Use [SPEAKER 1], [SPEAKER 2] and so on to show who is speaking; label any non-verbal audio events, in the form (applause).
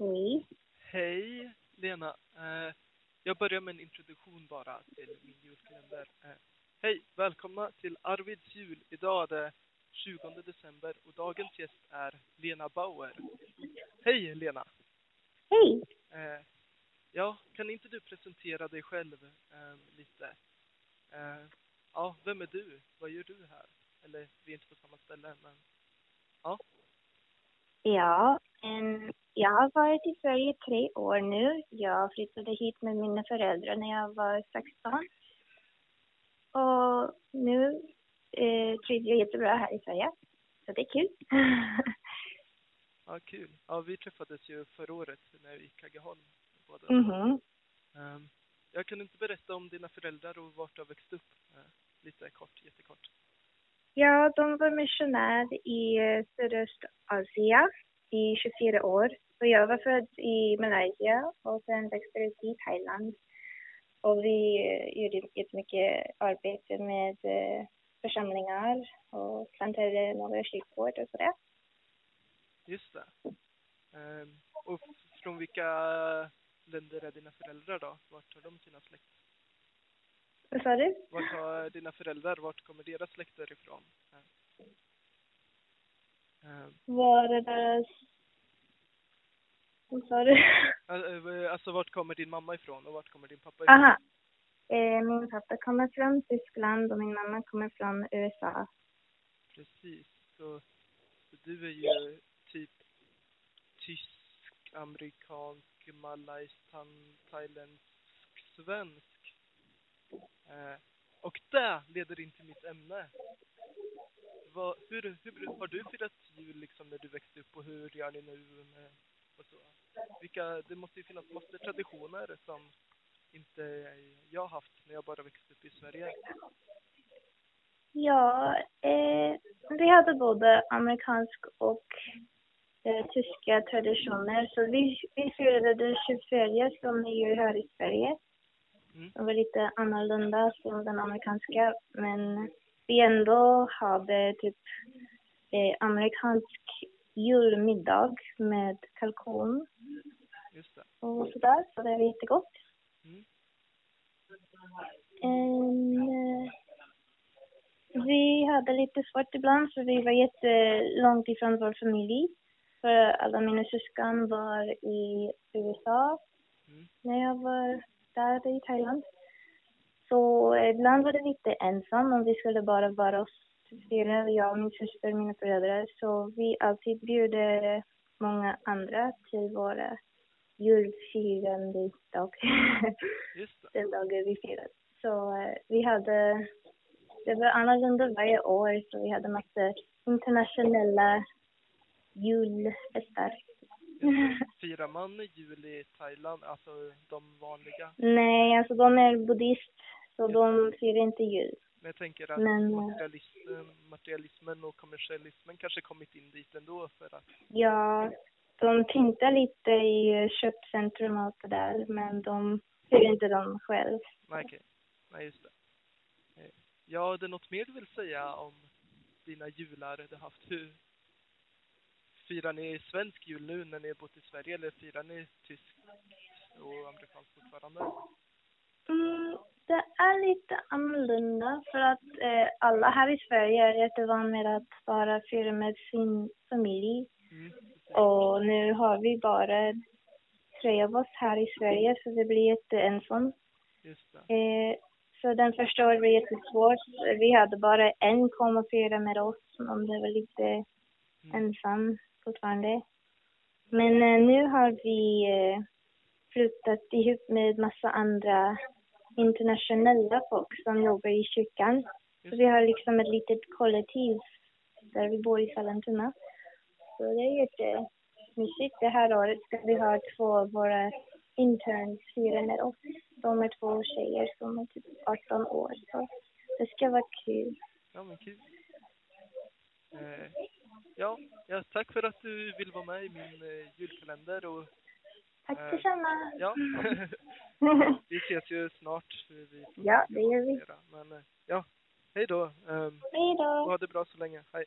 [SPEAKER 1] Hej.
[SPEAKER 2] Hej Lena. Eh, jag börjar med en introduktion bara till min julkalender. Eh, hej, välkomna till Arvids jul. Idag är det 20 december och dagens gäst är Lena Bauer. Hej Lena.
[SPEAKER 1] Hej.
[SPEAKER 2] Eh, ja, kan inte du presentera dig själv lite? Ja, vem är du? Vad gör du här? Eller vi är inte på samma ställe, men ja.
[SPEAKER 1] Ja, jag har varit i Sverige tre år nu. Jag flyttade hit med mina föräldrar när jag var 16. Och nu eh, trivs jag jättebra här i Sverige. Så det är kul. (laughs)
[SPEAKER 2] Ja, kul. Ja, vi träffades ju förra året när vi gick Kaggeholm. Båda.
[SPEAKER 1] Mhm.
[SPEAKER 2] Ehm, jag kan inte berätta om dina föräldrar och vart du har växt upp? Eh, lite kort, jättekort.
[SPEAKER 1] Ja, de var missionär i eh, Sydostasien i 24 år. Så jag var född i Malaysia och sen växte upp i Thailand. Och vi eh, gjorde jättemycket arbete med eh, församlingar och planterade några kyrkor och sådär.
[SPEAKER 2] Just det. Ehm, och från vilka länder är dina föräldrar då? Vart har de sina släkt?
[SPEAKER 1] Vad sa du?
[SPEAKER 2] Vart har dina föräldrar, vart kommer deras släkter ifrån? Ehm,
[SPEAKER 1] Var är deras... Vad sa du? (laughs)
[SPEAKER 2] eh, alltså vart kommer din mamma ifrån och vart kommer din pappa ifrån?
[SPEAKER 1] Aha. Eh, min pappa kommer från Tyskland och min mamma kommer från USA.
[SPEAKER 2] Precis. Så, så du är ju typ tysk, amerikansk, malaystan, thailändsk, svensk. Eh, och det leder in till mitt ämne. Vad, hur, hur har du firat jul liksom när du växte upp och hur gör ni nu med, och så? Vilka, det måste ju finnas massor traditioner som inte jag haft när jag bara växte upp i Sverige.
[SPEAKER 1] Ja, eh, vi hade både amerikansk och eh, tyska traditioner. Så vi, vi firade den 24 som ni gör här i Sverige.
[SPEAKER 2] Mm.
[SPEAKER 1] Det var lite annorlunda från den amerikanska, men vi ändå hade typ eh, amerikansk julmiddag med kalkon
[SPEAKER 2] Just det.
[SPEAKER 1] och sådär, så det var jättegott.
[SPEAKER 2] Mm.
[SPEAKER 1] Eh, vi hade lite svårt ibland för vi var jättelångt ifrån vår familj. För alla mina syskon var i USA
[SPEAKER 2] Mm.
[SPEAKER 1] när jag var där i Thailand. Så ibland var det lite ensam om vi skulle bara vara oss fyra, jag, min syster, mina föräldrar. Så vi alltid bjöd många andra till våra julfirande dag. (laughs) Den dagen vi firade. Så eh, vi hade, det var annorlunda varje år, så vi hade massa internationella julfester. (laughs)
[SPEAKER 2] Firar man jul i Thailand, alltså de vanliga?
[SPEAKER 1] Nej, alltså de är buddhist, så de firar inte jul.
[SPEAKER 2] Men jag tänker att
[SPEAKER 1] Men, eh,
[SPEAKER 2] materialismen, materialismen och kommersialismen kanske kommit in dit ändå för att,
[SPEAKER 1] Ja, de pyntar lite i köpcentrum och allt det där, men de firar inte dem själv.
[SPEAKER 2] nej okej, nej just det. Eh, Ja, det är något mer du vill säga om dina jular du haft? Hur firar ni svensk jul nu när ni har bott i Sverige eller firar ni tysk och amerikansk fortfarande?
[SPEAKER 1] Mm, det är lite annorlunda för att eh, alla här i Sverige är jättevana med att bara fira med sin familj.
[SPEAKER 2] Mm.
[SPEAKER 1] Och nu har vi bara tre av oss här i Sverige så det blir jätteensamt.
[SPEAKER 2] Just.
[SPEAKER 1] Eh, så den första året var jättesvårt. Vi hade bara en kom och fira med oss om det var lite
[SPEAKER 2] Mm.
[SPEAKER 1] ensam fortfarande. Men eh, nu har vi eh, flyttat ihop med massa andra internationella folk som jobbar i kyrkan. Så vi har liksom ett litet kollektiv där vi bor i Sollentuna. Så det är jättemysigt. Det här året ska vi ha två av våra interns fira med oss. De är två tjejer som är typ 18 år. Så det ska vara kul.
[SPEAKER 2] Ja, men kul. Eh, ja, ja, tack för att du vill vara med i min eh, julkalender och
[SPEAKER 1] Tack
[SPEAKER 2] Eh,
[SPEAKER 1] detsamma.
[SPEAKER 2] ja, (laughs) vi ses ju snart.
[SPEAKER 1] Ja, det gör vi.
[SPEAKER 2] Men eh, ja, hej då. Um,
[SPEAKER 1] Hej då.
[SPEAKER 2] ha det bra så länge. Hej.